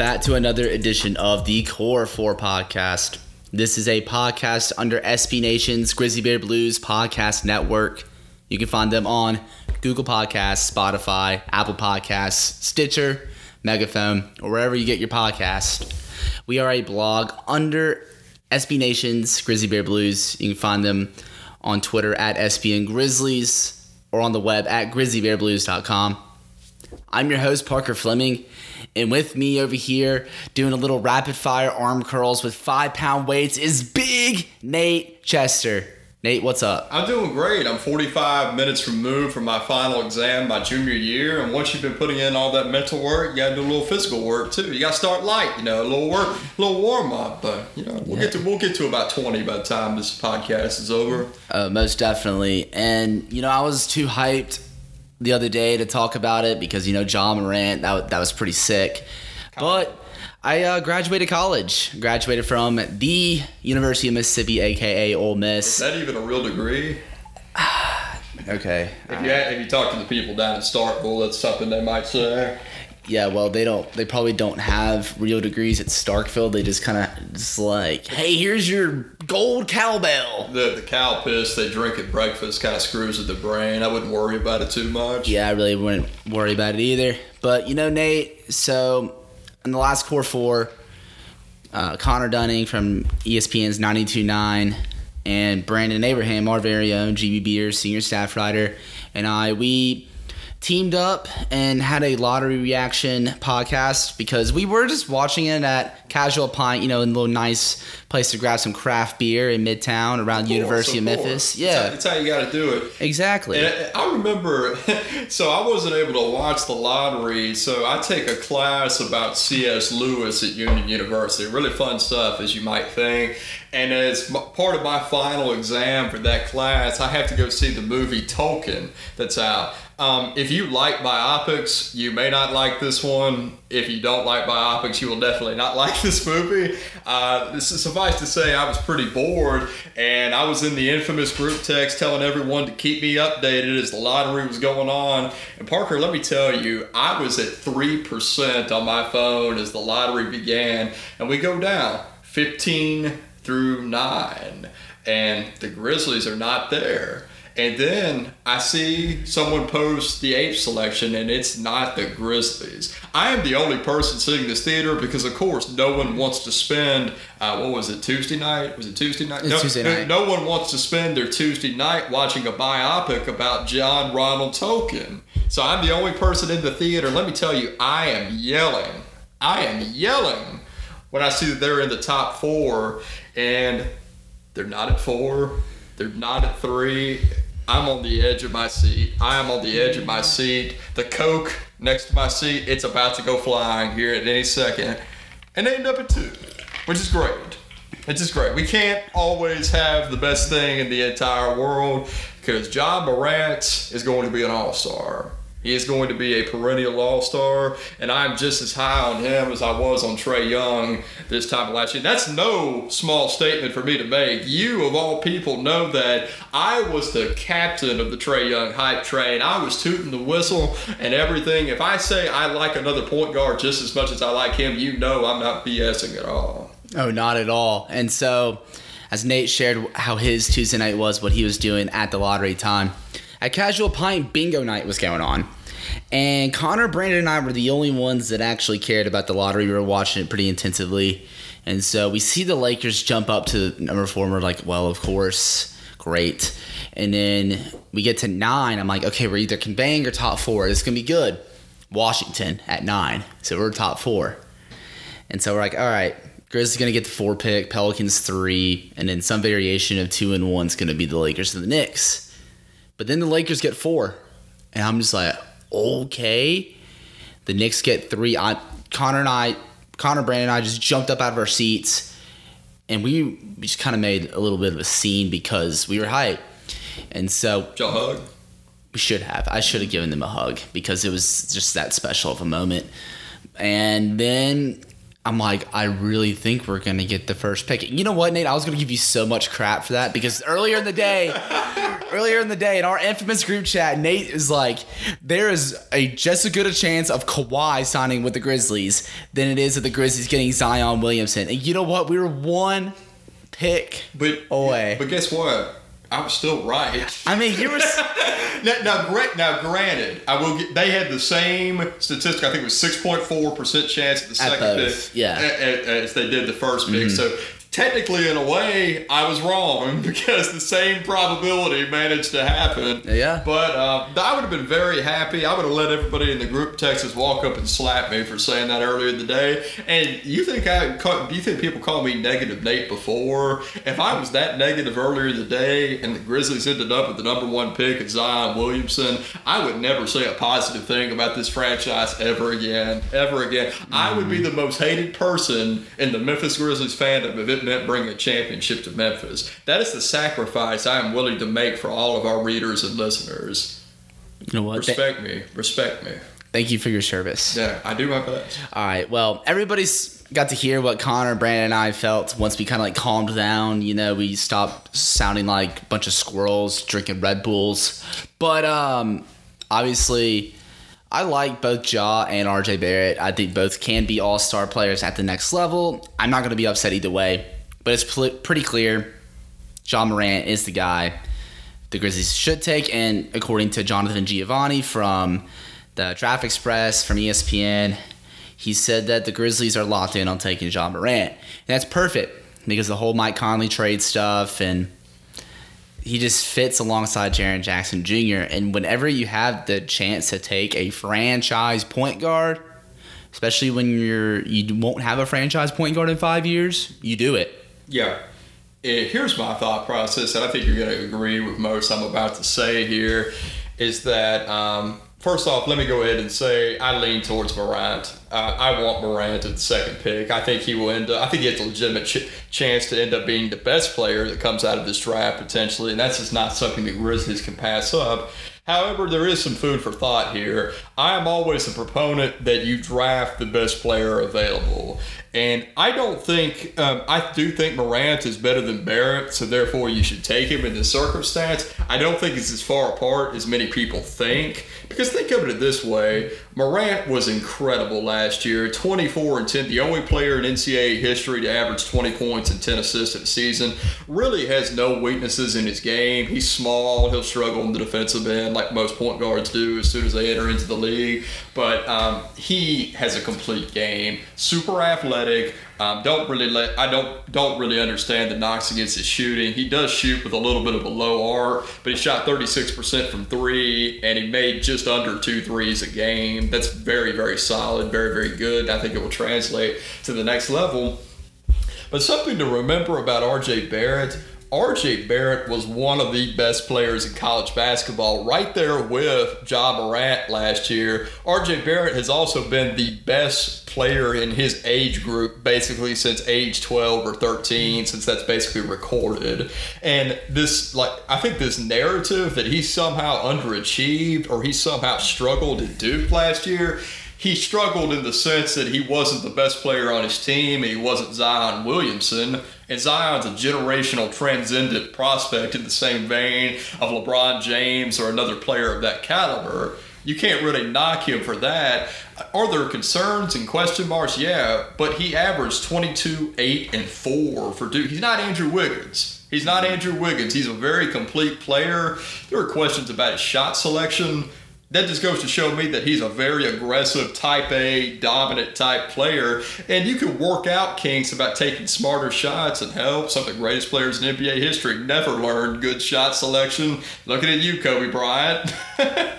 Back to another edition of the Core 4 podcast. This is a podcast under SB Nation's Grizzly Bear Blues podcast network. You can find them on Google Podcasts, Spotify, Apple Podcasts, Stitcher, Megaphone, or wherever you get your podcast. We are a blog under SB Nation's Grizzly Bear Blues. You can find them on Twitter at SBN Grizzlies or on the web at grizzlybearblues.com. I'm your host, Parker Fleming, and with me over here doing a little rapid fire arm curls with five pound weights is big Nate Chester. Nate, what's up? I'm doing great. I'm 45 minutes removed from my final exam my junior year, and once you've been putting in all that mental work, you got to do a little physical work too. You got to start light, you know, a little work, a little warm up. But you know, we'll get to we'll get to about 20 by the time this podcast is over. Uh, most definitely. And you know, I was too hyped the other day to talk about it because you know Ja Morant that that was pretty sick, but. I uh, graduated college. Graduated from the University of Mississippi, aka Ole Miss. Is that even a real degree? Okay. If you if you talk to the people down at Starkville, that's something they might say. Yeah, well, they don't. They probably don't have real degrees at Starkville. They just kind of just like, hey, here's your gold cowbell. The the cow piss they drink at breakfast kind of screws with the brain. I wouldn't worry about it too much. Yeah, I really wouldn't worry about it either. But you know, Nate. So in the last core four, uh, Connor Dunning from ESPN's 92.9 and Brandon Abraham, our very own GB Beer, senior staff writer, and I, we teamed up and had a lottery reaction podcast because we were just watching it at Casual Pint, you know, in a little nice place to grab some craft beer in Midtown around course, University of, of Memphis. Yeah, That's how, that's how you got to do it. exactly. And I I remember, so I wasn't able to watch the lottery, so I take a class about C.S. Lewis at Union University. Really fun stuff, as you might think. And as part of my final exam for that class, I have to go see the movie Tolkien that's out. Um, if you like biopics, you may not like this one. If you don't like biopics, you will definitely not like this movie. Uh, suffice to say, I was pretty bored, and I was in the infamous group text telling everyone to keep me updated as the lottery was going on. And Parker, let me tell you, I was at 3% on my phone as the lottery began, and we go down 15 through 9, and the Grizzlies are not there. And then I see someone post the eighth selection, and it's not the Grizzlies. I am the only person sitting in this theater because, of course, no one wants to spend. Uh, what was it? Tuesday night? Was it Tuesday night? It's no, Tuesday no- night. No one wants to spend their Tuesday night watching a biopic about John Ronald Tolkien. So I'm the only person in the theater. Let me tell you, I am yelling. I am yelling when I see that they're in the top four, and they're not at four. They're not at three. I'm on the edge of my seat. I am on the edge of my seat. The Coke next to my seat, it's about to go flying here at any second. And they end up at two, which is great. Which is great. We can't always have the best thing in the entire world because Ja Morant is going to be an all star. He is going to be a perennial all star, and I'm just as high on him as I was on Trae Young this time last year. That's no small statement for me to make. You, of all people, know that I was the captain of the Trae Young hype train. I was tooting the whistle and everything. If I say I like another point guard just as much as I like him, you know I'm not BSing at all. Oh, not at all. And so, as Nate shared how his Tuesday night was, what he was doing at the lottery time, a Casual Pint, bingo night was going on. And Connor, Brandon, and I were the only ones that actually cared about the lottery. We were watching it pretty intensively. And so we see the Lakers jump up to number four, and we're like, well, of course, great. And then we get to nine. I'm like, okay, we're either conveying or top four. This is going to be good. Washington at nine. So we're top four. And so we're like, all right, Grizz is going to get the four pick, Pelicans three, and then some variation of two and one is going to be the Lakers and the Knicks. But then the Lakers get four. And I'm just like, okay. The Knicks get three. I, Connor and I Connor, Brandon, and I just jumped up out of our seats, and we, we just kind of made a little bit of a scene because we were hyped. And so y'all hug? we should have. I should have given them a hug because it was just that special of a moment. And then I'm like, I really think we're gonna get the first pick. You know what, Nate? I was gonna give you so much crap for that because earlier in the day, earlier in the day in our infamous group chat, Nate is like, there is a just as good a chance of Kawhi signing with the Grizzlies than it is of the Grizzlies getting Zion Williamson. And you know what? We were one pick But away. But guess what? I'm still right. I mean, you were. Now, now, now, granted, I will. Get, they had the same statistic. I think it was six point four percent chance at the At second both, pick, yeah. Mm-hmm. as they did the first pick. So technically, in a way, I was wrong because the same probability managed to happen. Yeah. But uh, I would have been very happy. I would have let everybody in the group Texas walk up and slap me for saying that earlier in the day. And you think I? Do you think people call me negative Nate before? If I was that negative earlier in the day, and the Grizzlies ended up with the number one pick at Zion Williamson, I would never say a positive thing about this franchise ever again. Ever again. I would be the most hated person in the Memphis Grizzlies fandom if it meant bringing a championship to Memphis. That is the sacrifice I am willing to make for all of our readers and listeners. You know what? Th- Respect me. Respect me. thank you for your service. Yeah, I do my best. All right. Well, everybody's got to hear what Connor, Brandon, and I felt once we kind of like calmed down. You know, we stopped sounding like a bunch of squirrels drinking Red Bulls. But um, obviously, I like both Ja and RJ Barrett. I think both can be all star players at the next level. I'm not going to be upset either way, but it's pl- pretty clear Ja Morant is the guy the Grizzlies should take. And according to Jonathan Givony from the Draft Express from ESPN, he said that the Grizzlies are locked in on taking Ja Morant. And that's perfect because the whole Mike Conley trade stuff and he just fits alongside Jaren Jackson Jr. And whenever you have the chance to take a franchise point guard, especially when you're you won't have a franchise point guard in five years, you do it. Yeah. Eh, Here's my thought process, and I think you're going to agree with most I'm about to say here, is that um, first off, let me go ahead and say I lean towards Morant. Uh, I want Morant at the second pick. I think he will end up. I think he has a legitimate ch- chance to end up being the best player that comes out of this draft potentially, and that's just not something the Grizzlies can pass up. However, there is some food for thought here. I am always a proponent that you draft the best player available. And I don't think, um, I do think Morant is better than Barrett, so therefore you should take him in this circumstance. I don't think it's as far apart as many people think. Because think of it this way Morant was incredible last year 24 and 10, the only player in NCAA history to average 20 points and 10 assists in a season. Really has no weaknesses in his game. He's small, he'll struggle in the defensive end like most point guards do as soon as they enter into the league. But um, he has a complete game, super athletic. Um, don't really let I don't don't really understand the knocks against his shooting. He does shoot with a little bit of a low arc, but he shot 36% from three, and he made just under two threes a game. That's very very solid, very very good. I think it will translate to the next level. But something to remember about RJ Barrett. RJ Barrett was one of the best players in college basketball, right there with Ja Morant last year. RJ Barrett has also been the best player in his age group basically since age 12 or 13, since that's basically recorded. And this, like, I think this narrative that he somehow underachieved or he somehow struggled at Duke last year he struggled in the sense that he wasn't the best player on his team he wasn't Zion Williamson. And Zion's a generational transcendent prospect in the same vein of LeBron James or another player of that caliber. You can't really knock him for that. Are there concerns and question marks? Yeah, but he averaged 22, 8, and 4 for Duke. He's not Andrew Wiggins. He's not Andrew Wiggins. He's a very complete player. There are questions about his shot selection that just goes to show me that he's a very aggressive type A dominant type player. And you can work out kinks about taking smarter shots and help. Some of the greatest players in NBA history never learned good shot selection. Looking at you Kobe Bryant.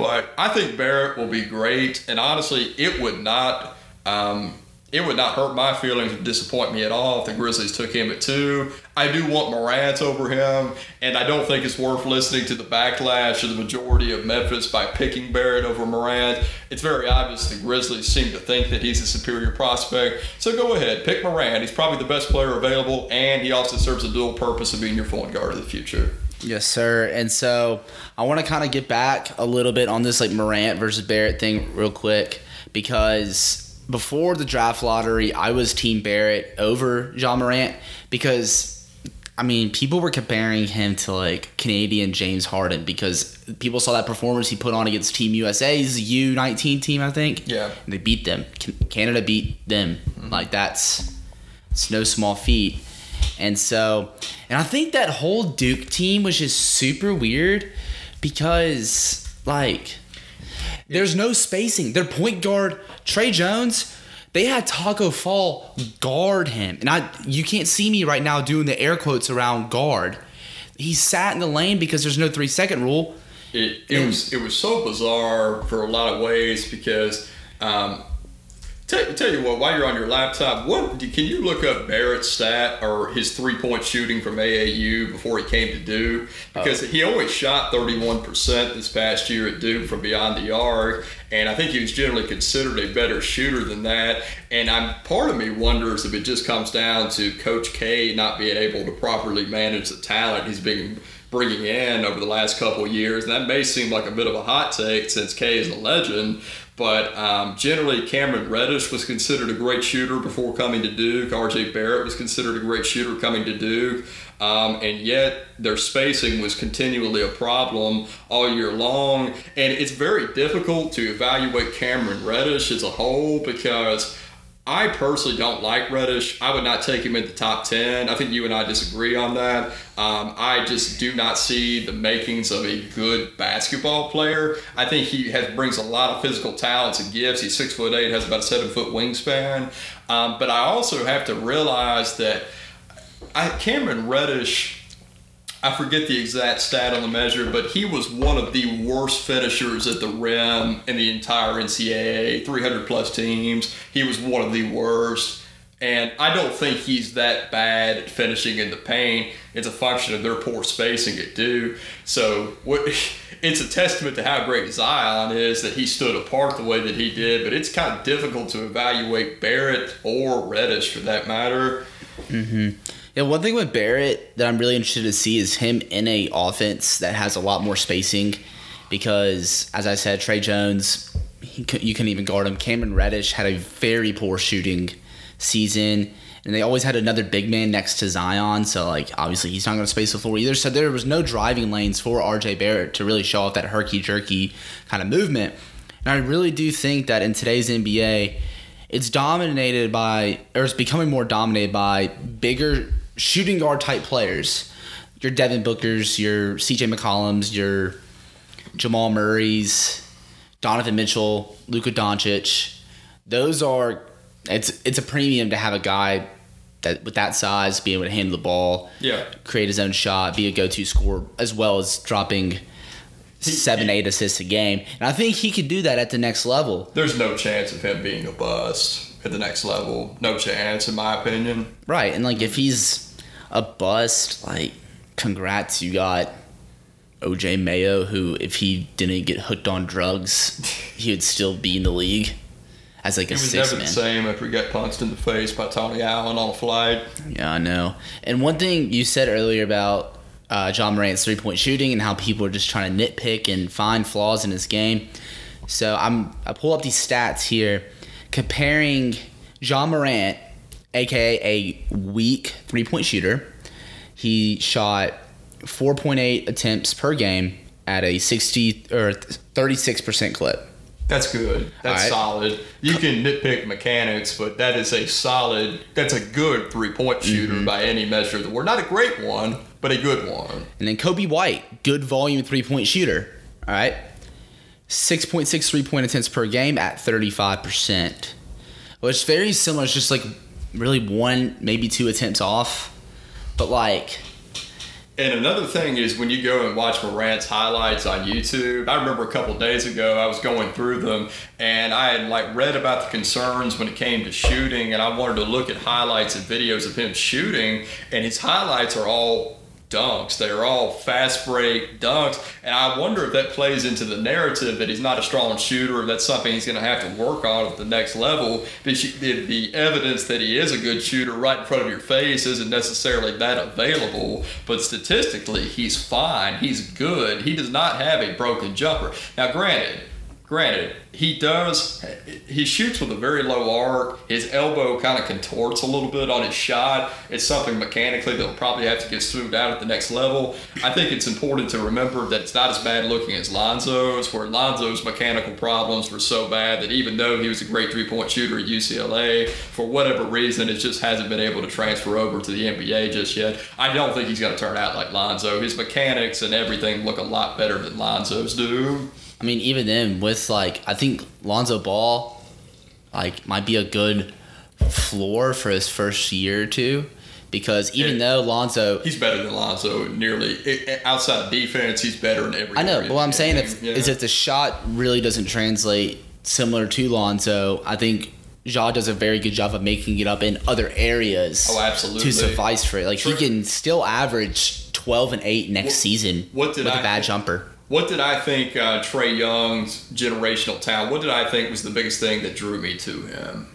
But I think Barrett will be great. And honestly it would not um, it would not hurt my feelings or disappoint me at all if the Grizzlies took him at two. I do want Morant over him, and I don't think it's worth listening to the backlash of the majority of Memphis by picking Barrett over Morant. It's very obvious the Grizzlies seem to think that he's a superior prospect. So go ahead, pick Morant. He's probably the best player available, and he also serves a dual purpose of being your point guard of the future. Yes, sir. And so I want to kind of get back a little bit on this like Morant versus Barrett thing real quick because before the draft lottery, I was Team Barrett over Ja Morant because I mean, people were comparing him to like Canadian James Harden because people saw that performance he put on against Team USA's U19 team, I think. Yeah. And they beat them. Canada beat them. Mm-hmm. Like that's it's no small feat. And so, and I think that whole Duke team was just super weird because like there's no spacing. Their point guard Tre Jones, they had Taco Fall guard him, and I you can't see me right now doing the air quotes around guard. He sat in the lane because there's no three second rule. It, it was it was so bizarre for a lot of ways because um, tell, tell you what while you're on your laptop what can you look up Barrett's stat or his three point shooting from AAU before he came to Duke because he only shot 31 percent this past year at Duke from beyond the arc and I think he was generally considered a better shooter than that and I'm part of me wonders if it just comes down to Coach K not being able to properly manage the talent he's been bringing in over the last couple years. And that may seem like a bit of a hot take since K is a legend, but um, generally Cameron Reddish was considered a great shooter before coming to Duke. RJ Barrett was considered a great shooter coming to Duke. Um, and yet their spacing was continually a problem all year long. And it's very difficult to evaluate Cameron Reddish as a whole because I personally don't like Reddish. I would not take him in the top 10. I think you and I disagree on that. Um, I just do not see the makings of a good basketball player. I think he has brings a lot of physical talents and gifts. He's six foot eight, has about a seven foot wingspan. Um, but I also have to realize that I, Cameron Reddish. I forget the exact stat on the measure, but he was one of the worst finishers at the rim in the entire NCAA, 300 plus teams. He was one of the worst. And I don't think he's that bad at finishing in the paint. It's a function of their poor spacing at Duke. So it's a testament to how great Zion is that he stood apart the way that he did. But it's kind of difficult to evaluate Barrett or Reddish for that matter. Mm-hmm. One thing with Barrett that I'm really interested to see is him in a offense that has a lot more spacing, because as I said, Tre Jones, he you can't even guard him. Cameron Reddish had a very poor shooting season, and they always had another big man next to Zion, so like obviously he's not going to space the floor either. So there was no driving lanes for RJ Barrett to really show off that herky jerky kind of movement. And I really do think that in today's NBA, it's dominated by, or it's becoming more dominated by bigger shooting guard type players. Your Devin Bookers, your CJ McCollums, your Jamal Murray's, Donovan Mitchell, Luka Doncic. Those are it's it's a premium to have a guy that with that size be able to handle the ball, Yeah. create his own shot, be a go-to scorer, as well as dropping seven, eight assists a game. And I think he could do that at the next level. There's no chance of him being a bust at the next level. No chance, in my opinion. Right, and like if he's a bust, like congrats, you got OJ Mayo, who if he didn't get hooked on drugs, he would still be in the league as like He a was never man. the same after he got punched in the face by Tony Allen on a flight. Yeah, I know. And one thing you said earlier about uh, Ja Morant's three point shooting and how people are just trying to nitpick and find flaws in his game. So I'm I pull up these stats here comparing Ja Morant, aka a weak three point shooter. He shot 4.8 attempts per game at a 60 or 36% clip. That's good. That's All solid. You can nitpick mechanics, but that is a solid. That's a good three point shooter Mm-hmm. by any measure of the word. Not a great one, but a good one. And then Coby White, good volume three point shooter. All right. 6.6 three point attempts per game at 35%. Which is very similar. It's just like really one, maybe two attempts off. But like, And another thing is when you go and watch Morant's highlights on YouTube, I remember a couple days ago I was going through them and I had like read about the concerns when it came to shooting and I wanted to look at highlights and videos of him shooting and his highlights are all dunks. They're all fast break dunks. And I wonder if that plays into the narrative that he's not a strong shooter, or that's something he's going to have to work on at the next level. The evidence that he is a good shooter right in front of your face isn't necessarily that available, but statistically, he's fine. He's good. He does not have a broken jumper. Now, granted, granted, he does he shoots with a very low arc. His elbow kind of contorts a little bit on his shot. It's something mechanically that'll probably have to get smoothed out at the next level. I think it's important to remember that it's not as bad looking as Lonzo's, where Lonzo's mechanical problems were so bad that even though he was a great three point shooter at UCLA, for whatever reason, it just hasn't been able to transfer over to the NBA just yet. I don't think he's going to turn out like Lonzo. His mechanics and everything look a lot better than Lonzo's do. I mean, even then, with like, I think Lonzo Ball, like, might be a good floor for his first year or two. Because even Yeah. though Lonzo, He's better than Lonzo. Nearly outside of defense, he's better in every. I know, but what I'm saying if, you is if the shot really doesn't translate similar to Lonzo, I think Ja does a very good job of making it up in other areas. Oh, absolutely. To suffice for it, like he can still average 12 and 8 next What- season what did with I a bad jumper. What did I think uh, Trae Young's generational talent? What did I think was the biggest thing that drew me to him?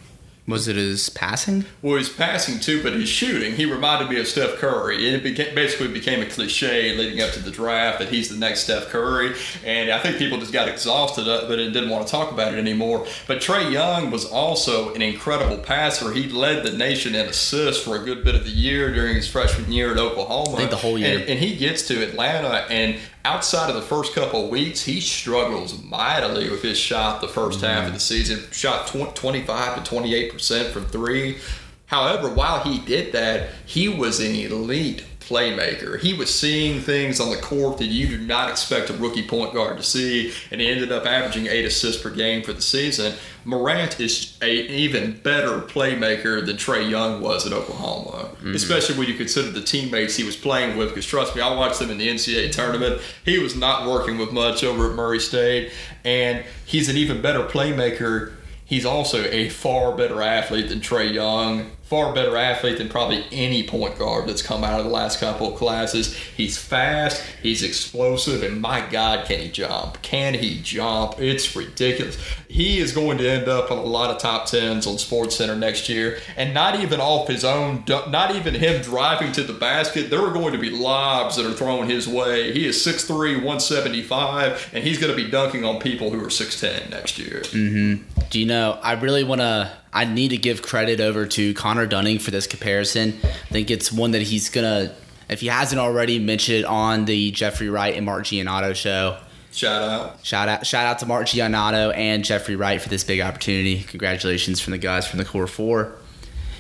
Was it his passing? Well, his passing too, but his shooting. He reminded me of Steph Curry. and It became, basically became a cliche leading up to the draft that he's the next Steph Curry. And I think people just got exhausted of it and didn't want to talk about it anymore. But Trae Young was also an incredible passer. He led the nation in assists for a good bit of the year during his freshman year at Oklahoma. I think the whole year. And, and he gets to Atlanta, and outside of the first couple of weeks, he struggles mightily with his shot the 1st half of the mm-hmm. season. Shot tw- 25 to 28% from three. However, while he did that, he was an elite playmaker. He was seeing things on the court that you do not expect a rookie point guard to see, and he ended up averaging eight assists per game for the season. Morant is a even better playmaker than Trae Young was at Oklahoma, mm-hmm. especially when you consider the teammates he was playing with. Because trust me, I watched them in the NCAA tournament. He was not working with much over at Murray State, and he's an even better playmaker. He's also a far better athlete than Trae Young, far better athlete than probably any point guard that's come out of the last couple of classes. He's fast, he's explosive, and my God, can he jump? Can he jump? It's ridiculous. He is going to end up on a lot of top tens on Sports Center next year, and not even off his own, not even him driving to the basket. There are going to be lobs that are thrown his way. He is 6'3, 175, and he's going to be dunking on people who are 6'10 next year. Mm-hmm. Do you know? I really want to. I need to give credit over to Connor Dunning for this comparison. I think it's one that he's gonna, if he hasn't already, mention it on the Jeffrey Wright and Mark Giannotto show. Shout out. Shout out, shout out to Mark Giannotto and Jeffrey Wright for this big opportunity. Congratulations from the guys from the Core Four.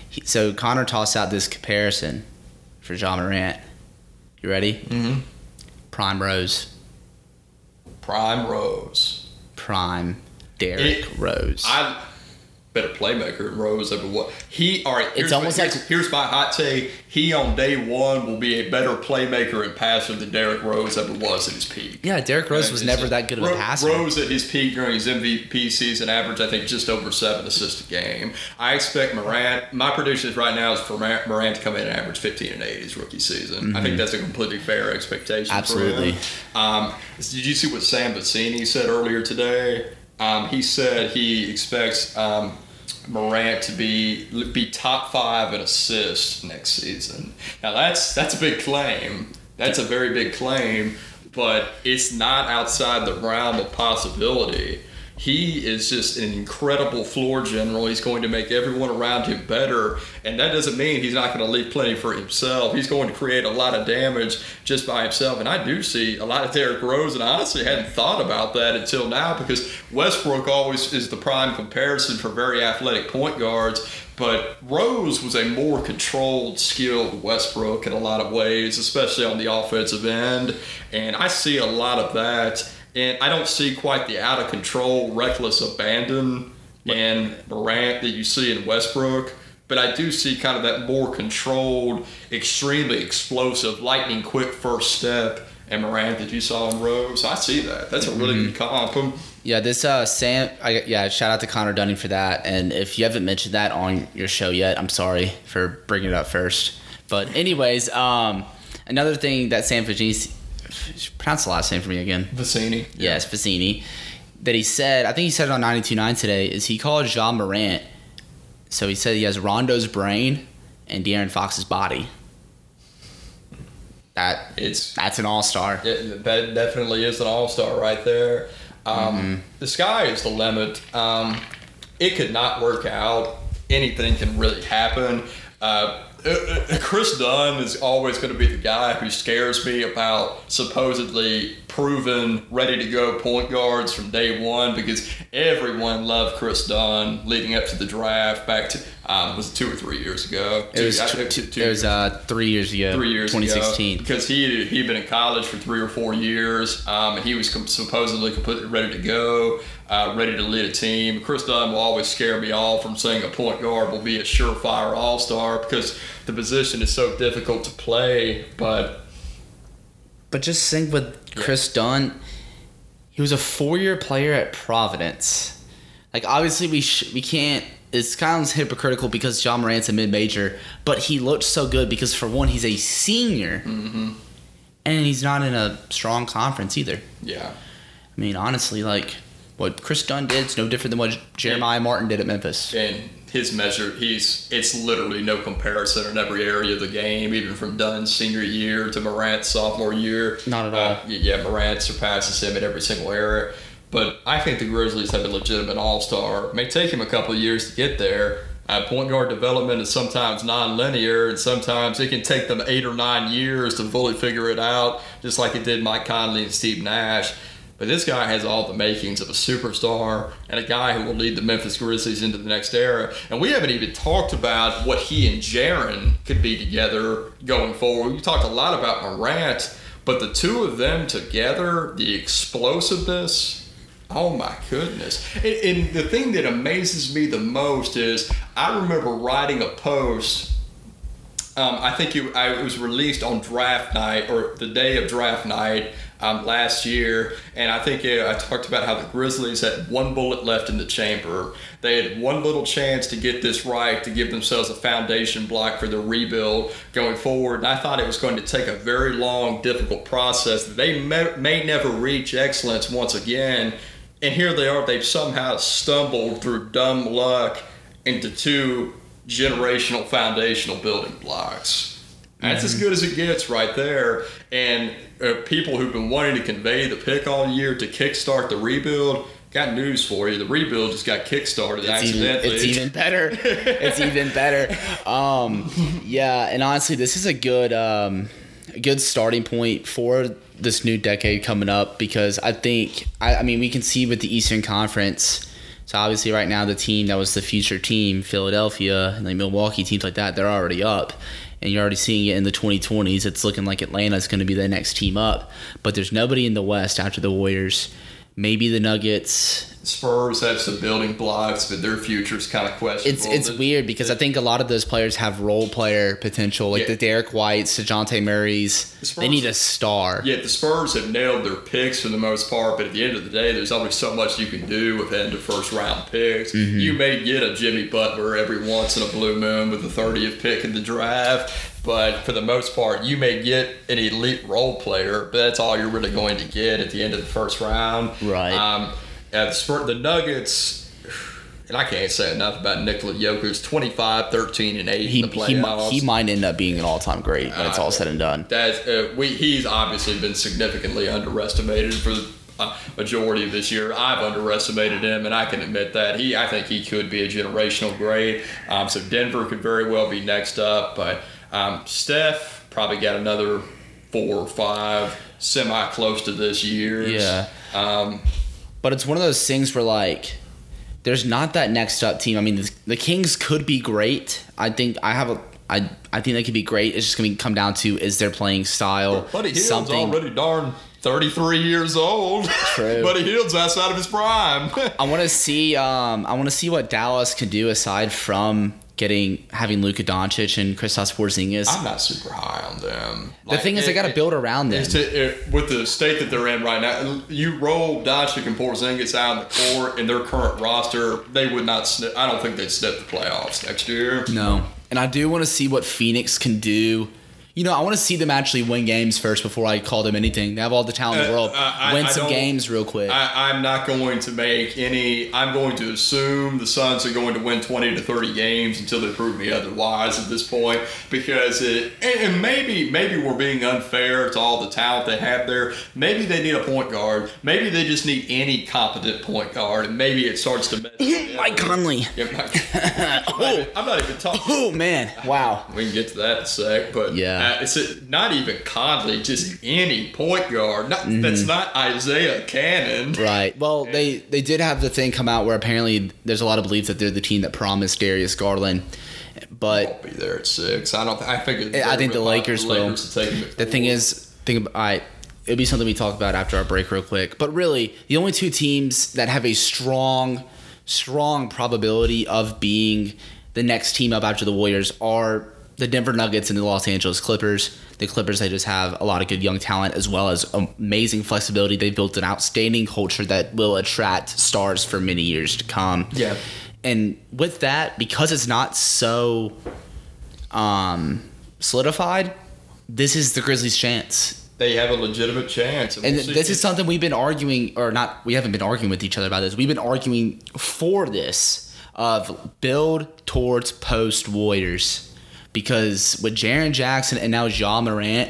He, so Connor tossed out this comparison for Ja Morant. You ready? Mm-hmm. Prime Rose, Prime Rose. Prime Derrick It- Rose. I better playmaker than Rose ever was. He all right. It's almost my, like- here's my hot take. He on day one will be a better playmaker and passer than Derrick Rose ever was at his peak. yeah, Derrick Rose was never just- that good of a passer. Rose at his peak during his MVP season averaged, I think, just over seven assists a game. I expect Morant. My predictions right now is for Morant Morant to come in and average 15 and 8 his rookie season. I think that's a completely fair expectation. Mm-hmm. Absolutely. For him. Um, did you see what Sam Vecenie said earlier today? Um, he said he expects um, Morant to be be top five in assists next season. Now that's that's a big claim. That's a very big claim, but it's not outside the realm of possibility. He is just an incredible floor general. He's going to make everyone around him better, and that doesn't mean he's not going to leave plenty for himself. He's going to create a lot of damage just by himself. And I do see a lot of Derrick Rose, and I honestly hadn't thought about that until now because Westbrook always is the prime comparison for very athletic point guards. But Rose was a more controlled, skilled Westbrook in a lot of ways, especially on the offensive end. And I see a lot of that. And I don't see quite the out of control, reckless abandon and Morant that you see in Westbrook. but I do see kind of that more controlled, extremely explosive, lightning quick first step and Morant that you saw in Rose. I see that. That's a really Mm-hmm. good comp. Um, Yeah, this uh Sam I, yeah, shout out to Connor Dunning for that. And if you haven't mentioned that on your show yet, I'm sorry for bringing it up first. But anyways, um another thing that Sam Fagini pronounce the last name for me again. Vecenie. Yes, Facini. That he said, I think he said it on 92.9 today, is he called Ja Morant. So he said he has Rondo's brain and De'Aaron Fox's body. That It's that's an all star. That definitely is an all star right there. Um, Mm-hmm. The sky is the limit. Um, it could not work out. Anything can really happen. Uh, Kris Dunn is always going to be the guy who scares me about supposedly proven, ready to go point guards from day one because everyone loved Kris Dunn leading up to the draft back to um, was it two or three years ago. It was, Two- I tw- two- two it was uh, three years ago. three years 2016. ago because he he'd been in college for three or four years um, and he was com- supposedly completely ready to go uh, ready to lead a team kris dunn will always scare me off from saying a point guard will be a surefire all-star because the position is so difficult to play but But just think with Kris Dunn, he was a four-year player at Providence. Like obviously we sh- we can't. It's kind of hypocritical because Ja Morant's a mid-major, but he looked so good because for one he's a senior, Mm-hmm. and he's not in a strong conference either. yeah I mean honestly, like what Kris Dunn did is no different than what Jeremiah Martin did at Memphis. and his measure he's it's literally no comparison in every area of the game even from dunn's senior year to morant's sophomore year. Not at all. Uh, yeah morant surpasses him in every single area. But i think the grizzlies have a legitimate all-star. It may take him a couple of years to get there. Uh, point guard development is sometimes non-linear and sometimes it can take them eight or nine years to fully figure it out just like it did mike conley and steve nash but this guy has all the makings of a superstar and a guy who will lead the Memphis Grizzlies into the next era. And we haven't even talked about what he and Jaren could be together going forward. We talked a lot about Morant, but the two of them together, the explosiveness, oh my goodness. And, and the thing that amazes me the most is I remember writing a post um, I think it, I, it was released on draft night or the day of draft night um, last year, and I think I talked about how the Grizzlies had one bullet left in the chamber. They had one little chance to get this right to give themselves a foundation block for the rebuild going forward. And I thought it was going to take a very long, difficult process. They may, may never reach excellence once again. And here they are, they've somehow stumbled through dumb luck into two generational foundational building blocks. That's as good as it gets right there. And uh, people who've been wanting to convey the pick all year to kickstart the rebuild, got news for you. The rebuild just got kickstarted It's even, accidentally. it's even better. it's even better. Um, yeah, and honestly, this is a good um, a good starting point for this new decade coming up because I think I, I mean we can see with the Eastern Conference. So obviously, right now the team that was the future team, Philadelphia and like Milwaukee teams like that, they're already up, and you're already seeing it in the 2020s. It's looking like Atlanta is going to be the next team up, but there's nobody in the West after the Warriors. Maybe the Nuggets, Spurs have some building blocks, but their future's kind of questionable. it's it's The- weird because I think a lot of those players have role player potential, like Yeah. the Derrick Whites, the Dejounte Murray's. The Spurs- They need a star. Yeah, the Spurs have nailed their picks for the most part, but at the end of the day, there's only so much you can do with end of first round picks. Mm-hmm. You may get a Jimmy Butler every once in a blue moon with the 30th pick in the draft, but for the most part, you may get an elite role player, but that's all you're really going to get at the end of the first round. Right. Um, the, Nuggets. And I can't say enough about Nikola Jokic. 25, 13, and 8 He, in the playoffs. he might end up being an all time great when it's all said and done. That uh, we he's obviously been significantly underestimated for the uh, majority of this year. I've underestimated him, and I can admit that. He I think he could be a generational great. Um, so Denver could very well be next up, but um, Steph probably got another four or five semi close to this year. Yeah. Um, But it's one of those things where, like, there's not that next up team. I mean, the, the Kings could be great. I think I have a. I, I think they could be great. It's just going to come down to is their playing style Buddy Hield's something already darn 33 years old. True. Buddy Hield's outside of his prime. I want to see. Um, I want to see what Dallas can do aside from getting having Luka Doncic and Kristaps Porzingis. I'm not super high on them. the thing is, they got to build around them. To, it, with the state that they're in right now, you roll Doncic and Porzingis out of the court in their current roster, they would not. Snip, I don't think they'd snip the playoffs next year. No, and I do want to see what Phoenix can do. You know, I want to see them actually win games first before I call them anything. They have all the talent in the Uh, world. I- I- win I some games real quick. I, I'm not going to make any. I'm going to assume the Suns are going to win 20 to 30 games until they prove me otherwise at this point. Because it, and, maybe maybe we're being unfair to all the talent they have there. Maybe they need a point guard. Maybe they just need any competent point guard, and maybe it starts to mess. Mike Conley. Yeah, Mike- I'm, not even, I'm not even talking. Oh man! Wow. We can get to that in a sec, but Yeah. Uh, it's not even Conley, just any point guard. Not, That's not Isaiah Canaan. Mm-hmm. Right. Well, they they did have the thing come out where apparently there's a lot of belief that they're the team that promised Darius Garland, but won't be there at six. I don't. I think. I think the Lakers will. Lakers take The thing is, think about, all right, it'll be something we talk about after our break real quick. But really, the only two teams that have a strong, strong probability of being the next team up after the Warriors are the Denver Nuggets and the Los Angeles Clippers. The Clippers, they just have a lot of good young talent as well as amazing flexibility. They've built an outstanding culture that will attract stars for many years to come. Yeah. And with that, because it's not so um, solidified, this is the Grizzlies' chance. they have a legitimate chance, And we'll this is something we've been arguing, or not, we haven't been arguing with each other about this. We've been arguing for this of build towards post Warriors. Because with Jaren Jackson and now Ja Morant,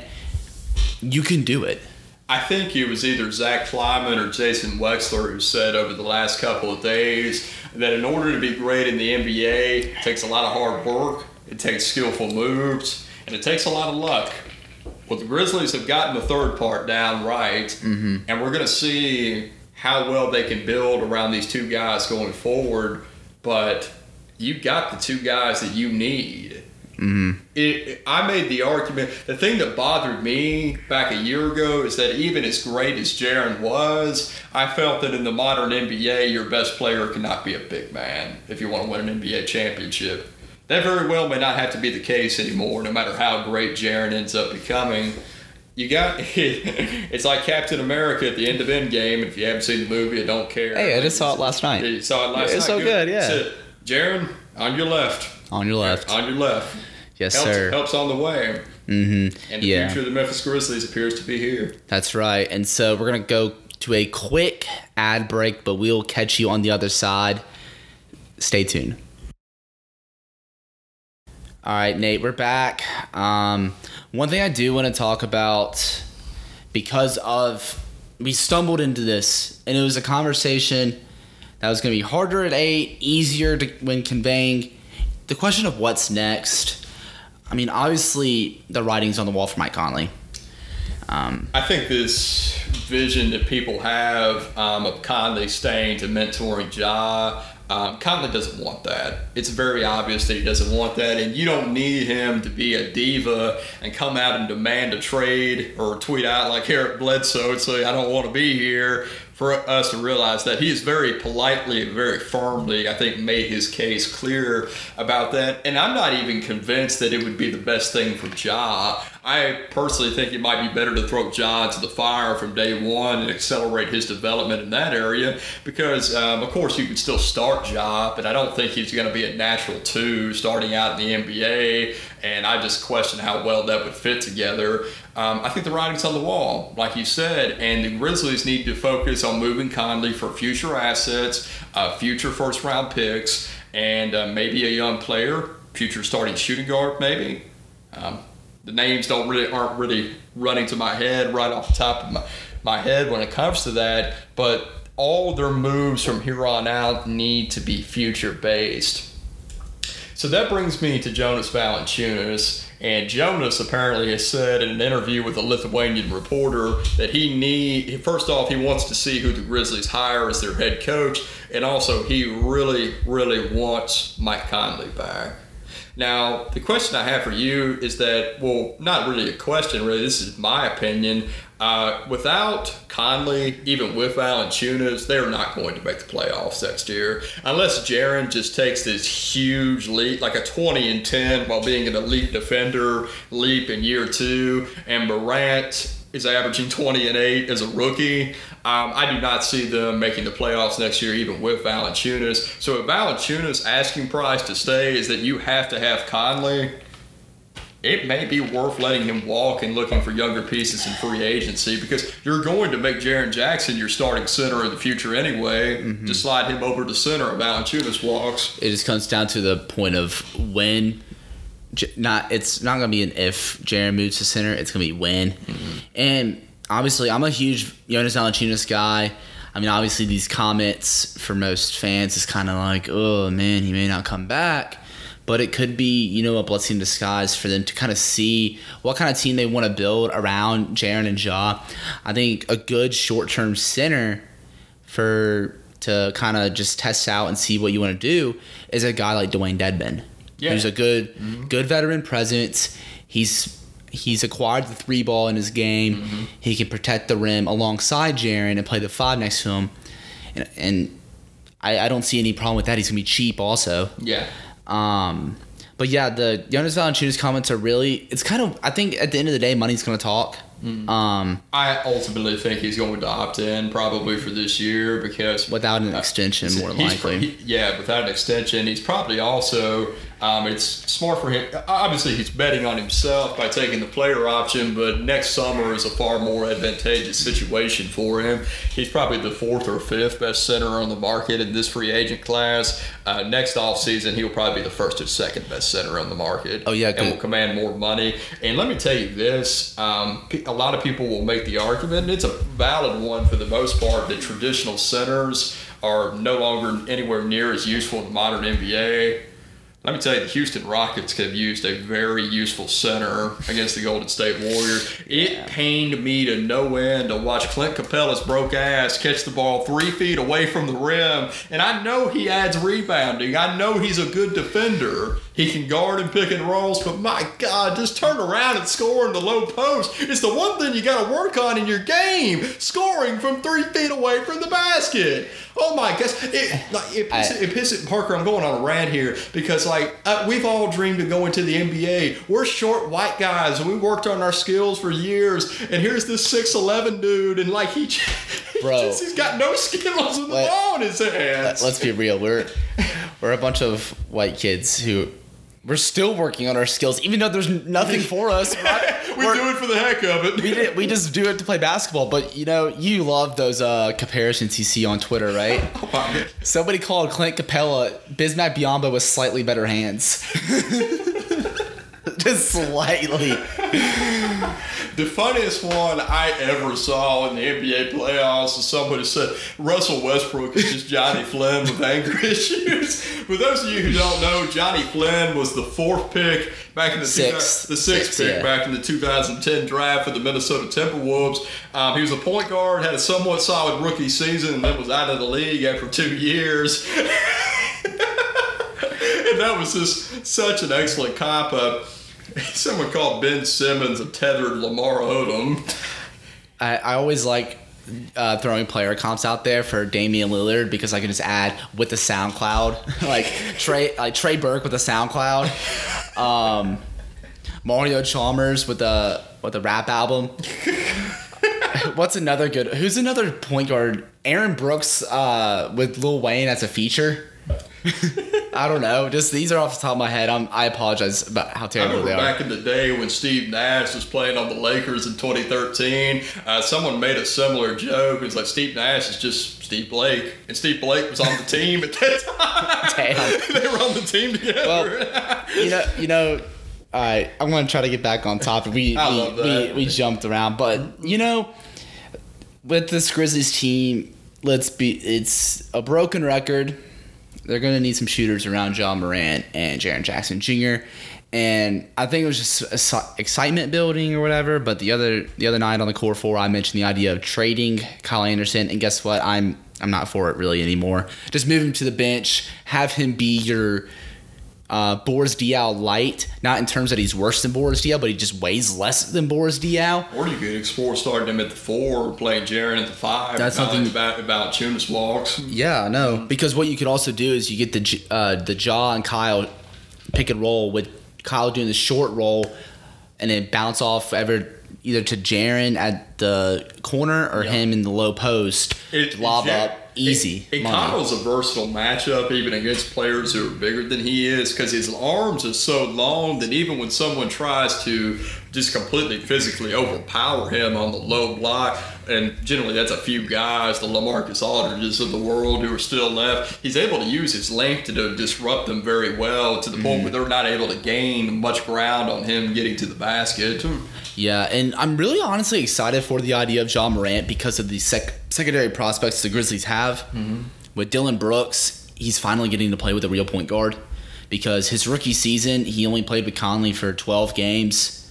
you can do it. I think it was either Zach Kleiman or Jason Wexler who said over the last couple of days that in order to be great in the NBA, it takes a lot of hard work, it takes skillful moves, and it takes a lot of luck. Well, the Grizzlies have gotten the third part down right, mm-hmm. and we're going to see how well they can build around these two guys going forward. But you've got the two guys that you need. Mm-hmm. It, I made the argument. The thing that bothered me back a year ago is that even as great as Jaren was, I felt that in the modern NBA, your best player cannot be a big man if you want to win an NBA championship. That very well may not have to be the case anymore, no matter how great Jaren ends up becoming. You got it's like Captain America at the end of Endgame. If you haven't seen the movie, I don't care. Hey, I just saw it last night. You saw it last It's night. so good, yeah. That's. Jaren, on your left. On your left. On your left. Yes, Helps, sir. helps on the way. Mm-hmm. And the Yeah. future of the Memphis Grizzlies appears to be here. That's right. And so we're going to go to a quick ad break, but we'll catch you on the other side. Stay tuned. All right, Nate, we're back. Um, one thing I do want to talk about because of we stumbled into this, and it was a conversation that was going to be harder at eight, easier to, when conveying the question of what's next. I mean, obviously, the writing's on the wall for Mike Conley. Um, I think this vision that people have um, of Conley staying to mentoring Ja, um, Conley doesn't want that. It's very obvious that he doesn't want that, and you don't need him to be a diva and come out and demand a trade or tweet out like Eric Bledsoe and say, I don't want to be here. For us to realize that he's very politely, very firmly, I think, made his case clear about that. And I'm not even convinced that it would be the best thing for Ja. I personally think it might be better to throw Ja to the fire from day one and accelerate his development in that area because, um, of course, you could still start Ja, but I don't think he's going to be a natural two starting out in the NBA. And I just question how well that would fit together. Um, I think the writing's on the wall, like you said, and the Grizzlies need to focus on moving Conley for future assets, uh, future first round picks, and uh, maybe a young player, future starting shooting guard, maybe. Um, the names don't really aren't really running to my head right off the top of my, my head when it comes to that, but all their moves from here on out need to be future based. So that brings me to Jonas Valanciunas. And Jonas apparently has said in an interview with a Lithuanian reporter that he need first off he wants to see who the Grizzlies hire as their head coach, and also he really, really wants Mike Conley back. Now, the question I have for you is that, well, not really a question, really. This is my opinion. Uh, without Conley, even with Valanciunas, they're not going to make the playoffs next year unless Jaren just takes this huge leap, like a 20 and 10, while being an elite defender leap in year two, and Morant is averaging 20 and 8 as a rookie. Um, I do not see them making the playoffs next year, even with Valanciunas. So if Valanciunas' asking price to stay is that you have to have Conley, it may be worth letting him walk and looking for younger pieces in free agency because you're going to make Jaren Jackson your starting center in the future anyway. Mm-hmm. To slide him over to center if Valanciunas walks. It just comes down to the point of when. Not it's not gonna be an if Jaren moves to center. It's gonna be when. Mm-hmm. And obviously, I'm a huge Jonas Valanciunas guy. I mean, obviously, these comments for most fans is kind of like, oh man, he may not come back. But it could be, you know, a blessing in disguise for them to kind of see what kind of team they want to build around Jaren and Ja. I think a good short term center for to kind of just test out and see what you want to do is a guy like Dewayne Dedmon, Yeah. who's a good good veteran presence. He's he's acquired the three ball in his game. He can protect the rim alongside Jaren and play the five next to him, and, and I, I don't see any problem with that. He's gonna be cheap also. Yeah. Um, but yeah, the Jonas Valanciunas comments are really. It's kind of. I think at the end of the day, money's gonna talk. Um, I ultimately think he's going to opt in probably for this year because without an extension, more likely. he- yeah, without an extension, he's probably also. Um, it's smart for him. Obviously, he's betting on himself by taking the player option, but next summer is a far more advantageous situation for him. He's probably the fourth or fifth best center on the market in this free agent class. Uh, next offseason, he'll probably be the first or second best center on the market. Oh, yeah, and will command more money. And let me tell you this: um, a lot of people will make the argument, and it's a valid one for the most part, that traditional centers are no longer anywhere near as useful in the modern NBA. Let me tell you, the Houston Rockets could have used a very useful center against the Golden State Warriors. It pained me to no end to watch Clint Capela's broke ass catch the ball three feet away from the rim. And I know he adds rebounding. I know he's a good defender. He can guard and pick and rolls, but my God, just turn around and score in the low post. It's the one thing you got to work on in your game scoring from three feet away from the basket. Oh my gosh. It, like, it, pisses, it pisses Parker, I'm going on a rant here because, like, uh, we've all dreamed of going to the NBA. We're short white guys and we worked on our skills for years. And here's this 6'11 dude, and like, he, j- he Bro. just, he's got no skills with the ball in his hands. Let's be real. We're we're a bunch of white kids who we're still working on our skills, even though there's nothing for us. We do it for the heck of it. we did, we just do it to play basketball. But you know, you love those uh, comparisons you see on Twitter, right? Somebody called Clint Capela Bismack Biyombo with slightly better hands. just slightly. The funniest one I ever saw in the NBA playoffs is somebody said Russell Westbrook is just Johnny Flynn with anger issues. For those of you who don't know, Johnny Flynn was the fourth pick back in the Sixth. the sixth Sixth, pick yeah. back in the 2010 draft for the Minnesota Timberwolves. Um, he was a point guard, had a somewhat solid rookie season, and then was out of the league after two years. and that was just such an excellent cop up. Someone called Ben Simmons a tethered Lamar Odom. I, I always like uh, throwing player comps out there for Damian Lillard because I can just add with the SoundCloud, like Trey, like Trey Burke with the SoundCloud, um, Mario Chalmers with the with the rap album. What's another good? Who's another point guard? Aaron Brooks uh, with Lil Wayne as a feature. I don't know. Just these are off the top of my head. I'm, I apologize about how terrible they are. back in the day when Steve Nash was playing on the Lakers in 2013. Uh, someone made a similar joke. It's like Steve Nash is just Steve Blake, and Steve Blake was on the team at that time. Damn. they were on the team together. you know, you know, all right, I'm gonna try to get back on topic. We we, we we jumped around, but you know, with this Grizzlies team, let's be it's a broken record. They're gonna need some shooters around Ja Morant and Jaren Jackson Jr. And I think it was just excitement building or whatever. But the other the other night on the core four, I mentioned the idea of trading Kyle Anderson, and guess what? I'm I'm not for it really anymore. Just move him to the bench, have him be your uh, Boris Diaw light, not in terms that he's worse than Boris Diaw, but he just weighs less than Boris Diaw. Or you could explore starting him at the four, playing Jaren at the five. That's something- about about Tunis walks. Yeah, no, because what you could also do is you get the uh, the Ja and Kyle pick and roll with Kyle doing the short roll, and then bounce off ever either to Jaren at the corner or Yeah. him in the low post, It- lob up, easy. And. Kyle's a versatile matchup, even against players who are bigger than he is, because his arms are so long that even when someone tries to just completely physically overpower him on the low block, and generally that's a few guys, the Lamarcus Aldridges of the world who are still left, he's able to use his length to, to disrupt them very well to the point where they're not able to gain much ground on him getting to the basket. Yeah, and I'm really honestly excited for the idea of Ja Morant because of the sec- secondary prospects the Grizzlies have. Mm-hmm. With Dillon Brooks, he's finally getting to play with a real point guard because his rookie season, he only played with Conley for 12 games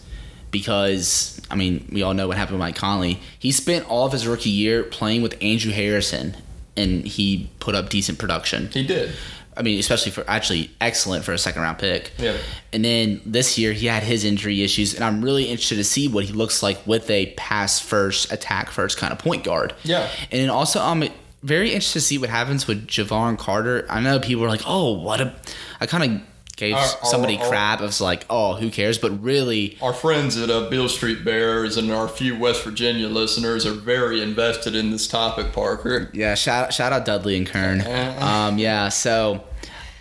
because, I mean, we all know what happened with Mike Conley. He spent all of his rookie year playing with Andrew Harrison, and he put up decent production. He did. I mean, especially for actually excellent for a second round pick. Yeah. And then this year he had his injury issues, and I'm really interested to see what he looks like with a pass first, attack first kind of point guard. Yeah. And then also I'm very interested to see what happens with Jevon Carter. I know people are like, oh, what a. I kind of gave Our- our- somebody our- crap. Was like, oh, who cares? But really, Our friends at uh, Beale Street Bears and our few West Virginia listeners are very invested in this topic, Parker. Yeah, shout shout out Dudley and Kern. Um, yeah, so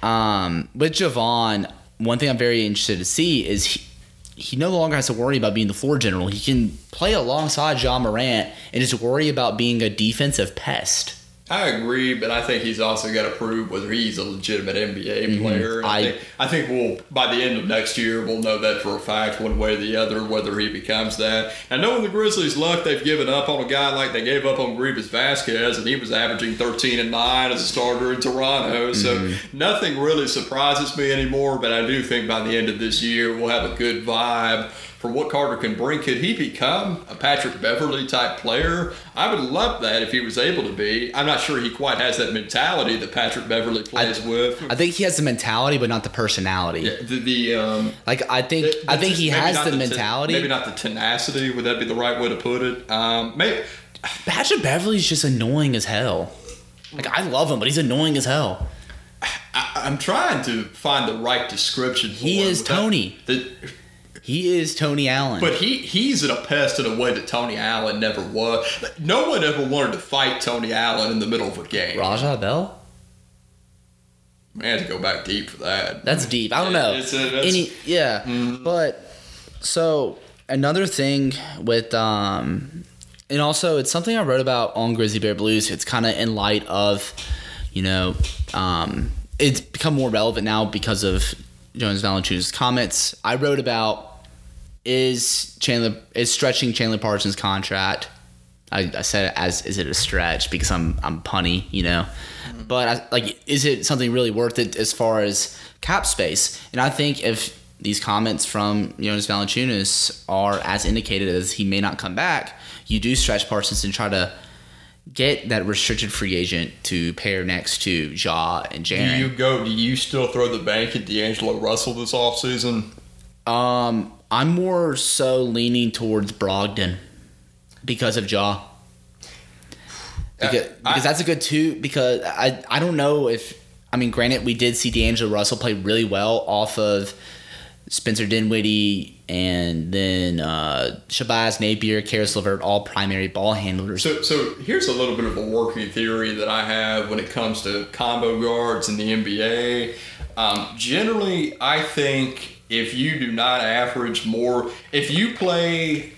um, with Jevon, one thing I'm very interested to see is he, he no longer has to worry about being the floor general. He can play alongside Ja Morant and just worry about being a defensive pest. I agree, but I think he's also got to prove whether he's a legitimate NBA mm-hmm. player. And I, I- think, I think we'll by the end of next year we'll know that for a fact, one way or the other, whether he becomes that. And knowing the Grizzlies' luck, they've given up on a guy like they gave up on Greivis Vasquez, and he was averaging 13 and nine as a starter in Toronto. So mm-hmm. nothing really surprises me anymore. But I do think by the end of this year we'll have a good vibe for what Carter can bring. Could he become a Patrick Beverley type player? I would love that if he was able to be. I'm not sure he quite has that mentality that Patrick Beverley plays with. I think he has the mentality, but not the personality. Yeah, the, the um, Like I think I think he has the ten- mentality. maybe not the tenacity. Would that be the right way to put it? Um, maybe Patrick Beverley's just annoying as hell. Like I love him, but he's annoying as hell. I, I'm trying to find the right description. For He is Tony. the- He is Tony Allen. But he he's in a pest in a way that Tony Allen never was. No one ever wanted to fight Tony Allen in the middle of a game. Raja Bell? Man, to go back deep for that. That's deep. I don't know. It's a- that's- Any yeah, but so another thing with um, and also it's something I wrote about on Grizzly Bear Blues. It's kind of in light of, you know, um, it's become more relevant now because of Jonas Valanciunas' comments. I wrote about is Chandler is stretching Chandler Parsons' contract. I, I said it as is it a stretch because I'm I'm punny, you know. Mm-hmm. But I, like, is it something really worth it as far as cap space? And I think if these comments from Jonas Valanciunas are as indicated as he may not come back, you do stretch Parsons and try to get that restricted free agent to pair next to Ja and Do you go? Do you still throw the bank at D'Angelo Russell this offseason? Um, I'm more so leaning towards Brogdon because of Ja. Because, I- because that's a good two. Because I I don't know if I mean, granted, we did see D'Angelo Russell play really well off of Spencer Dinwiddie and then uh, Shabazz Napier, Caris LeVert, all primary ball handlers. So, so here's a little bit of a working theory that I have when it comes to combo guards in the NBA. Um, generally, I think if you do not average more, if you play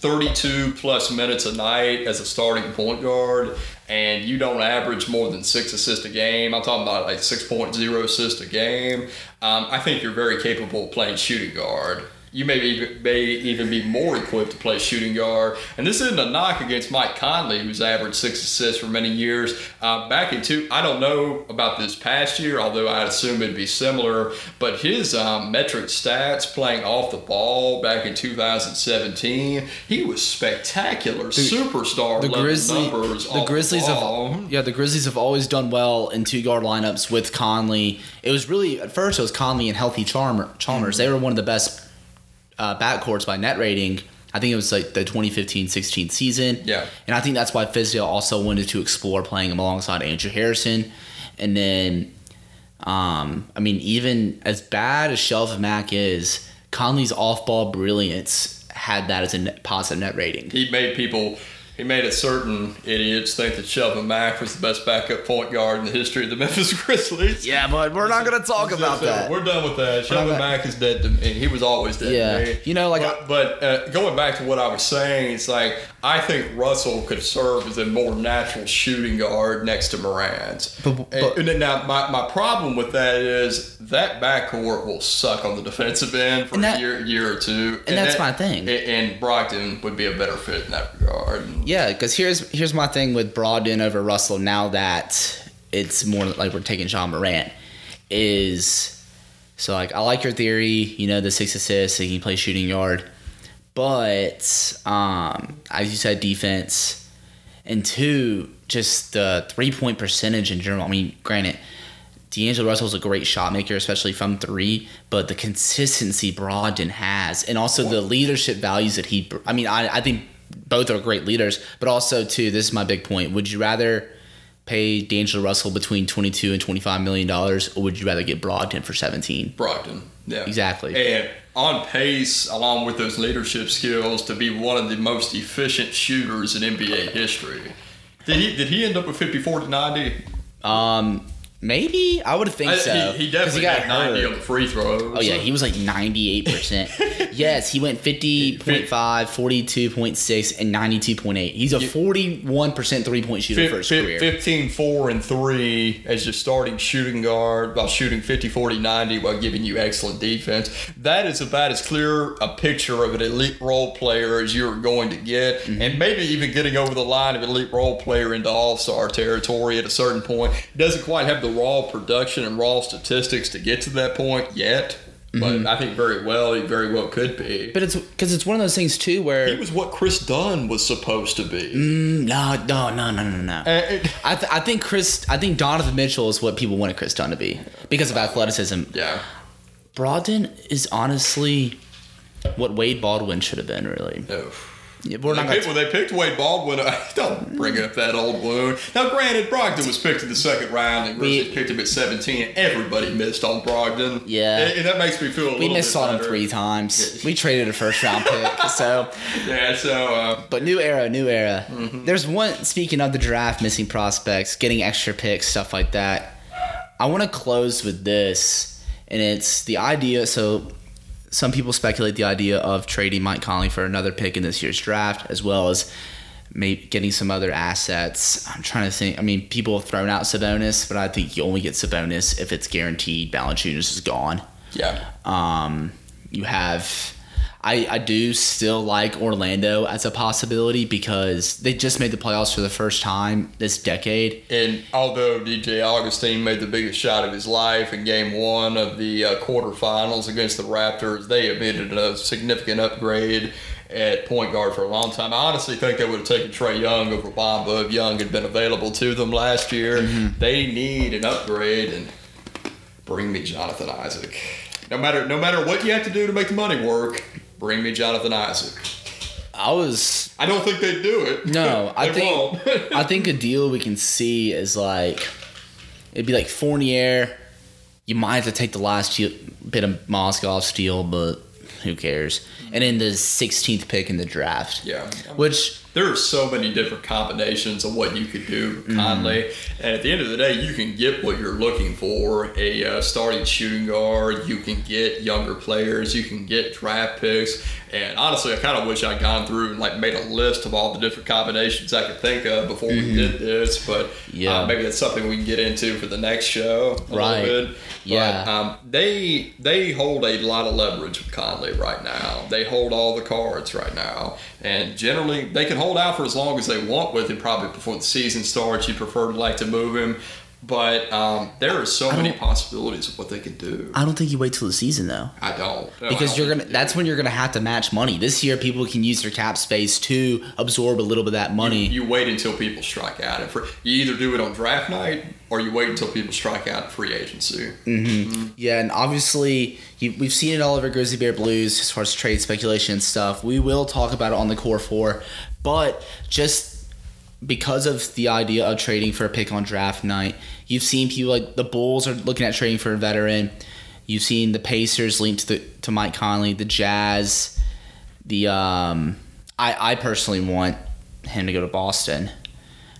32 plus minutes a night as a starting point guard and you don't average more than six assists a game, I'm talking about like 6.0 assists a game, um, I think you're very capable of playing shooting guard. You may even, may even be more equipped to play shooting guard. And this isn't a knock against Mike Conley, who's averaged six assists for many years. Uh, back in two, I don't know about this past year, although I assume it'd be similar. But his um, metric stats playing off the ball back in 2017, he was spectacular, superstar The numbers. the Grizzlies the have yeah, the Grizzlies have always done well in two guard lineups with Conley. It was really at first it was Conley and healthy Charmer, Chalmers. They were one of the best uh, backcourts by net rating. I think it was like the 2015-16 season. Yeah. and I think that's why Fizdale also wanted to explore playing him alongside Andrew Harrison, and then, um, I mean, even as bad as Shelf Mack is, Conley's off-ball brilliance had that as a net, positive net rating. he made people he made a certain idiots think that Shelvin Mack was the best backup point guard in the history of the Memphis Grizzlies. Yeah, but we're not gonna talk about that. We're done with that. Shelvin Mack is dead to me. He was always dead Yeah. to me. You know, like, but, but uh, going back to what I was saying, it's like I think Russell could serve as a more natural shooting guard next to Morant. But- but- and, and now my, my problem with that is that backcourt will suck on the defensive end for that- a year, year or two. and that's that- my thing. And, and Brogdon would be a better fit in that regard. Yeah, because here's here's my thing with Brogdon over Russell. Now that it's more like we're taking Ja Morant, is so like I like your theory. You know, the six assists, and he can play shooting yard, but um, as you said, defense, and two, just the three point percentage in general. I mean, granted. D'Angelo Russell's a great shot maker, especially from three, but the consistency Brogdon has, and also the leadership values that he. I mean, I, I think both are great leaders, but also too. This is my big point. Would you rather pay D'Angelo Russell between twenty two and twenty five million dollars, or would you rather get Brogdon for seventeen? Brogdon. Yeah. Exactly. And on pace, along with those leadership skills, to be one of the most efficient shooters in NBA history. Did he did he end up with 54 to 90? Um, maybe I would think I- so. he, he definitely got got 90 hurt. on the free throws. Oh yeah, he was like 98%. yes, he went 50.5, 42.6 and 92.8. He's a 41% three-point shooter for his Fif- career. 15 4 and 3 as your starting shooting guard while shooting 50 40 90 while giving you excellent defense that is about as clear a picture of an elite role player as you're going to get Mm-hmm. and maybe even getting over the line of elite role player into all-star territory at a certain point doesn't quite have the raw production and raw statistics to get to that point yet but I think very well he very well could be Mm-hmm. But it's because it's one of those things too where he was what Kris Dunn was supposed to be Mm, no, no, no, no, no, no. And it- I, th- I think Kris, I think Donovan Mitchell is what people wanted Kris Dunn to be because of athleticism. yeah Brogdon is honestly what Wade Baldwin should have been. Really, no. Yeah, we're not They picked, when they picked Wade Baldwin, don't bring up that old wound. Now, granted, Brogdon was picked in the second round, and Grizzlies We- picked him at 17. Everybody missed on Brogdon. Yeah. and, and that makes me feel a we little missed bit on him three times. We traded a first round pick, so Yeah, so uh, But new era, new era. Mm-hmm. There's one. Speaking of the draft, missing prospects, getting extra picks, stuff like that. I want to close with this, and it's the idea. So, some people speculate the idea of trading Mike Conley for another pick in this year's draft, as well as maybe getting some other assets. I'm trying to think. I mean, people have thrown out Sabonis, but I think you only get Sabonis if it's guaranteed Valanciunas is gone. yeah, Um, you have, I, I do still like Orlando as a possibility because they just made the playoffs for the first time this decade. and although DJ Augustin made the biggest shot of his life in Game One of the uh, quarterfinals against the Raptors, they admitted a significant upgrade. At point guard for a long time, I honestly think they would have taken Trae Young over Bamba if Young had been available to them last year. Mm-hmm. They need an upgrade, and bring me Jonathan Isaac. No matter no matter what you have to do to make the money work, bring me Jonathan Isaac. I was I don't think they'd do it. no, I think. I think a deal we can see is like it'd be like Fournier. You might have to take the last bit of Mozgov's deal, but who cares? And then the 16th pick in the draft. yeah. Which there are so many different combinations of what you could do with Conley. And at the end of the day, you can get what you're looking for a uh, starting shooting guard, you can get younger players, you can get draft picks. And honestly, I kind of wish I'd gone through and like made a list of all the different combinations I could think of before we did this. But Yeah. uh, maybe that's something we can get into for the next show. Right. Yeah. But, um, they they hold a lot of leverage with Conley right now. They hold all the cards right now, and generally they can hold out for as long as they want with him. Probably before the season starts, You'd prefer to like to move him, but um, there are so many possibilities of what they could do. I don't think you wait till the season though. I don't No, I because don't you're gonna that's when you're gonna have to match money this year people can use their cap space to absorb a little bit of that money You wait until people strike out. And for, you either do it on draft night or you wait until people strike out free agency. yeah and obviously you, we've seen it all over grizzly bear blues as far as trade speculation and stuff we will talk about it on the core four but just because of the idea of trading for a pick on draft night you've seen people like the bulls are looking at trading for a veteran. You've seen the pacers linked to, the, to mike conley the jazz the um I, I personally want him to go to boston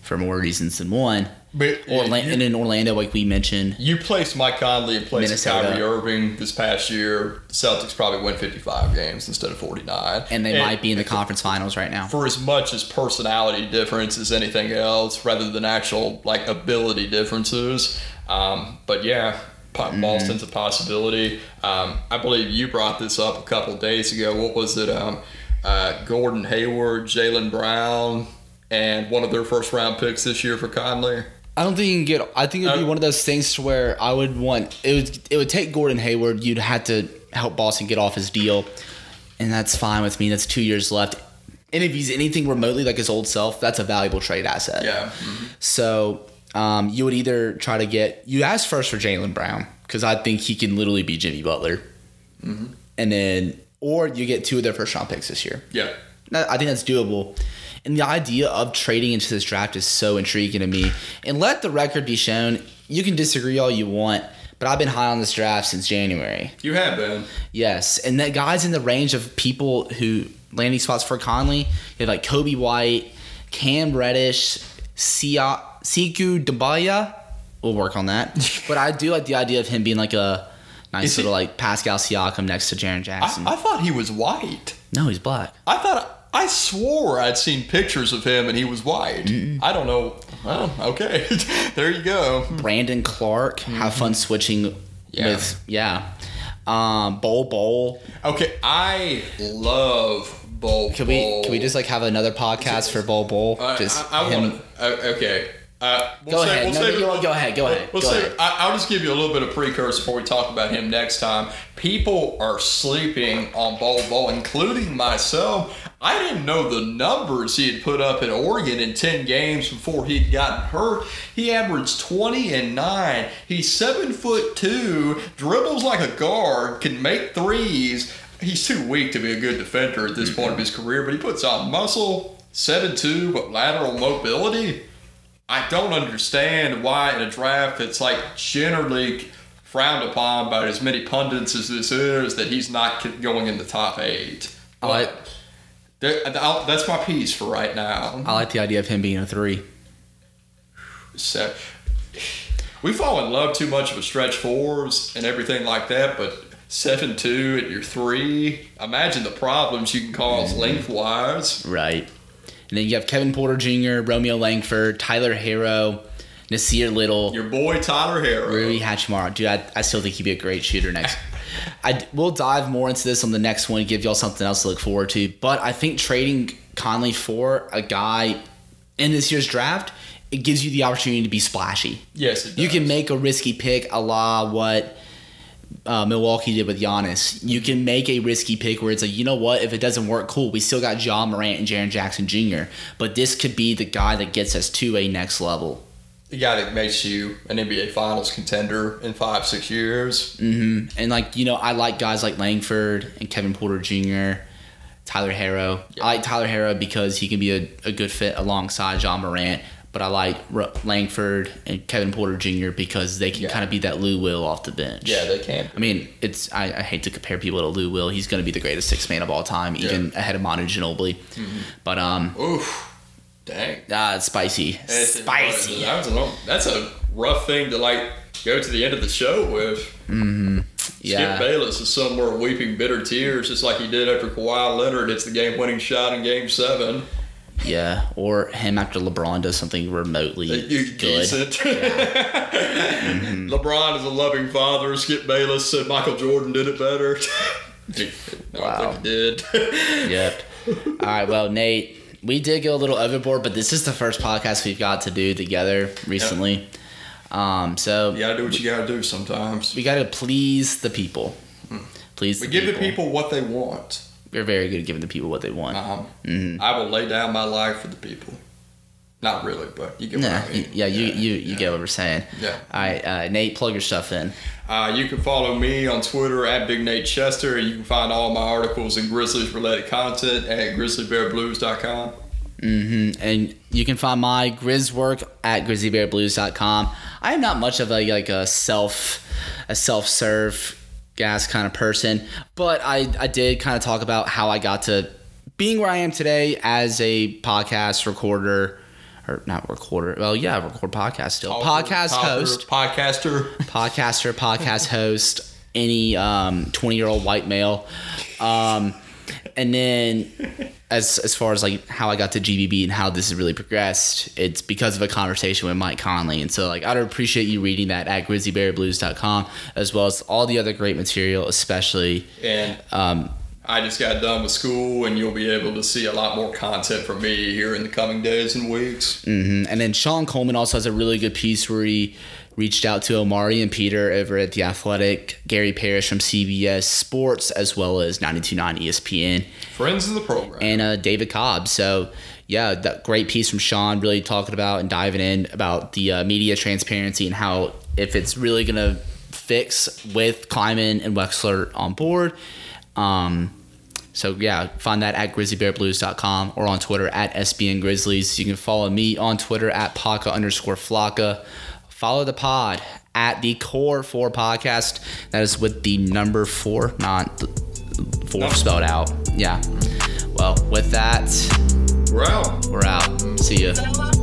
for more reasons than one But Orla- you- and in Orlando, like we mentioned, You placed Mike Conley in place Minnesota. of Kyrie Irving this past year. The Celtics probably win 55 games instead of 49. and they might be in the conference finals right now. For as much as personality difference as anything else, rather than actual like ability differences. Um, but yeah. Boston's a possibility. Um, I believe you brought this up a couple days ago. What was it? Um, uh, Gordon Hayward, Jaylen Brown, and one of their first round picks this year for Conley. I don't think you can get. I think it'd be Uh, one of those things to where I would want it would it would take Gordon Hayward. You'd have to help Boston get off his deal, and that's fine with me. That's two years left. And if he's anything remotely like his old self, that's a valuable trade asset. Yeah. So um, you would either try to get you ask first for Jaylen Brown because I think he can literally be Jimmy Butler, and then or you get two of their first round picks this year. Yeah. I think that's doable. And the idea of trading into this draft is so intriguing to me. And let the record be shown. You can disagree all you want, but I've been high on this draft since January. You have been. Yes, and that guys in the range of people who landing spots for Conley. You have like Coby White, Cam Reddish, Sia, Sekou Doumbouya. We'll work on that. but I do like the idea of him being like a nice Is he- little like Pascal Siakam next to Jaren Jackson. I, I thought he was white. no, he's black. I thought I swore I'd seen pictures of him and he was white. I don't know. Well, okay, there you go. Brandon Clarke. Have fun switching Mm-hmm. Yeah. with yeah. Um, Bol Bol. Okay, I love Bol. Can we can we just like have another podcast for Bol Bol? Uh, just I, I him- want to. Uh, okay. Uh, we'll Go say- ahead. we'll No, say- no, you go ahead, go ahead, We'll go say- ahead. I, I'll just give you a little bit of precursor before we talk about him next time. People are sleeping on Bol Bol, including myself. I didn't know the numbers he had put up in Oregon in 10 games before he'd gotten hurt. He averaged 20 and 9. He's 7 foot 2, dribbles like a guard, can make threes. He's too weak to be a good defender at this mm-hmm. point of his career, but he puts on muscle, 7 2, but lateral mobility. I don't understand why in a draft that's like generally frowned upon by as many pundits as this is that he's not going in the top eight. I But I'll- that's my piece for right now. I like the idea of him being a three. So we fall in love too much with stretch fours and everything like that, but seven two at your three. Imagine the problems you can cause mm-hmm. lengthwise. Right. And then you have Kevin Porter Jr., Romeo Langford, Tyler Herro, Nassir Little, Your boy Tyler Herro. Rui Hachimura. Dude, I, I still think he'd be a great shooter next. I we'll dive more into this on the next one, give y'all something else to look forward to. But I think trading Conley for a guy in this year's draft, it gives you the opportunity to be splashy. Yes, it You can make a risky pick a la what uh, Milwaukee did with Giannis. You can make a risky pick where it's like, you know what, if it doesn't work, cool. We still got Ja Morant and Jaren Jackson Jr. But this could be the guy that gets us to a next level. The guy that makes you an NBA Finals contender in five, six years. hmm And like you know, I like guys like Langford and Kevin Porter Jr., Tyler Herro. Yeah. I like Tyler Herro because he can be a, a good fit alongside Ja Morant. but I like R- Langford and Kevin Porter Jr. because they can Yeah. kind of be that Lou Will off the bench. Yeah, they can. I mean, it's I, I hate to compare people to Lou Will. He's going to be the greatest six man of all time, even ahead of Manu Ginobili. Mm-hmm. But um, Oof. Dang. ah, it's spicy, It's- spicy. That was a long, that's a rough thing to like go to the end of the show with. Yeah, Skip Bayless is somewhere weeping bitter tears, just like he did after Kawhi Leonard hits the game-winning shot in Game Seven. yeah, or him after LeBron does something remotely You good. decent. LeBron is a loving father. Skip Bayless said Michael Jordan did it better. I don't Wow. think he did. Yep. All right. Well, Nate, we did go a little overboard, but this is the first podcast we've got to do together recently. Um, so you gotta do what you gotta do sometimes. we got to please the people. Please. We give the people what they want. We're very good at giving the people what they want. Um, Mhm. I will lay down my life for the people. Not really, but you get what Nah, I mean. yeah, you you you get what we're saying. Yeah. All right, uh, Nate, plug your stuff in. Uh, you can follow me on Twitter at Big Nate Chester. And you can find all my articles and Grizzlies related content at grizzlybearblues.com. hmm And you can find my Grizz work at grizzlybearblues.com. I am not much of a like a self a self serve gas kind of person, but I I did kind of talk about how I got to being where I am today as a podcast recorder or not recorder. Well, yeah, record podcast still. podcast Talker, host. Podcaster. podcaster, podcast host, any um, 20 year old white male. Um, and then as as far as like how I got to GBB and how this has really progressed, it's because of a conversation with Mike Conley. And so like I'd appreciate you reading that at grizzlybearblues.com as well as all the other great material, especially And um, I just got done with school, and you'll be able to see a lot more content from me here in the coming days and weeks. mhm. and then Sean Coleman also has a really good piece where he reached out to Omari and Peter over at The Athletic, Gary Parrish from CBS Sports, as well as 92.9 ESPN. Friends of the program. and uh, David Cobb. So yeah, that great piece from Sean, really talking about and diving in about the uh, media transparency and how if it's really gonna fix with Kleiman and Wexler on board. Um, so yeah, find that at grizzlybearblues.com or on Twitter at SBN Grizzlies. You can follow me on Twitter at Paka underscore Flocka. Follow the pod at the Core Four Podcast. That is with the number four, not the four No. spelled out. Yeah. Well, with that, We're out. we're out. See ya. Cinema uh,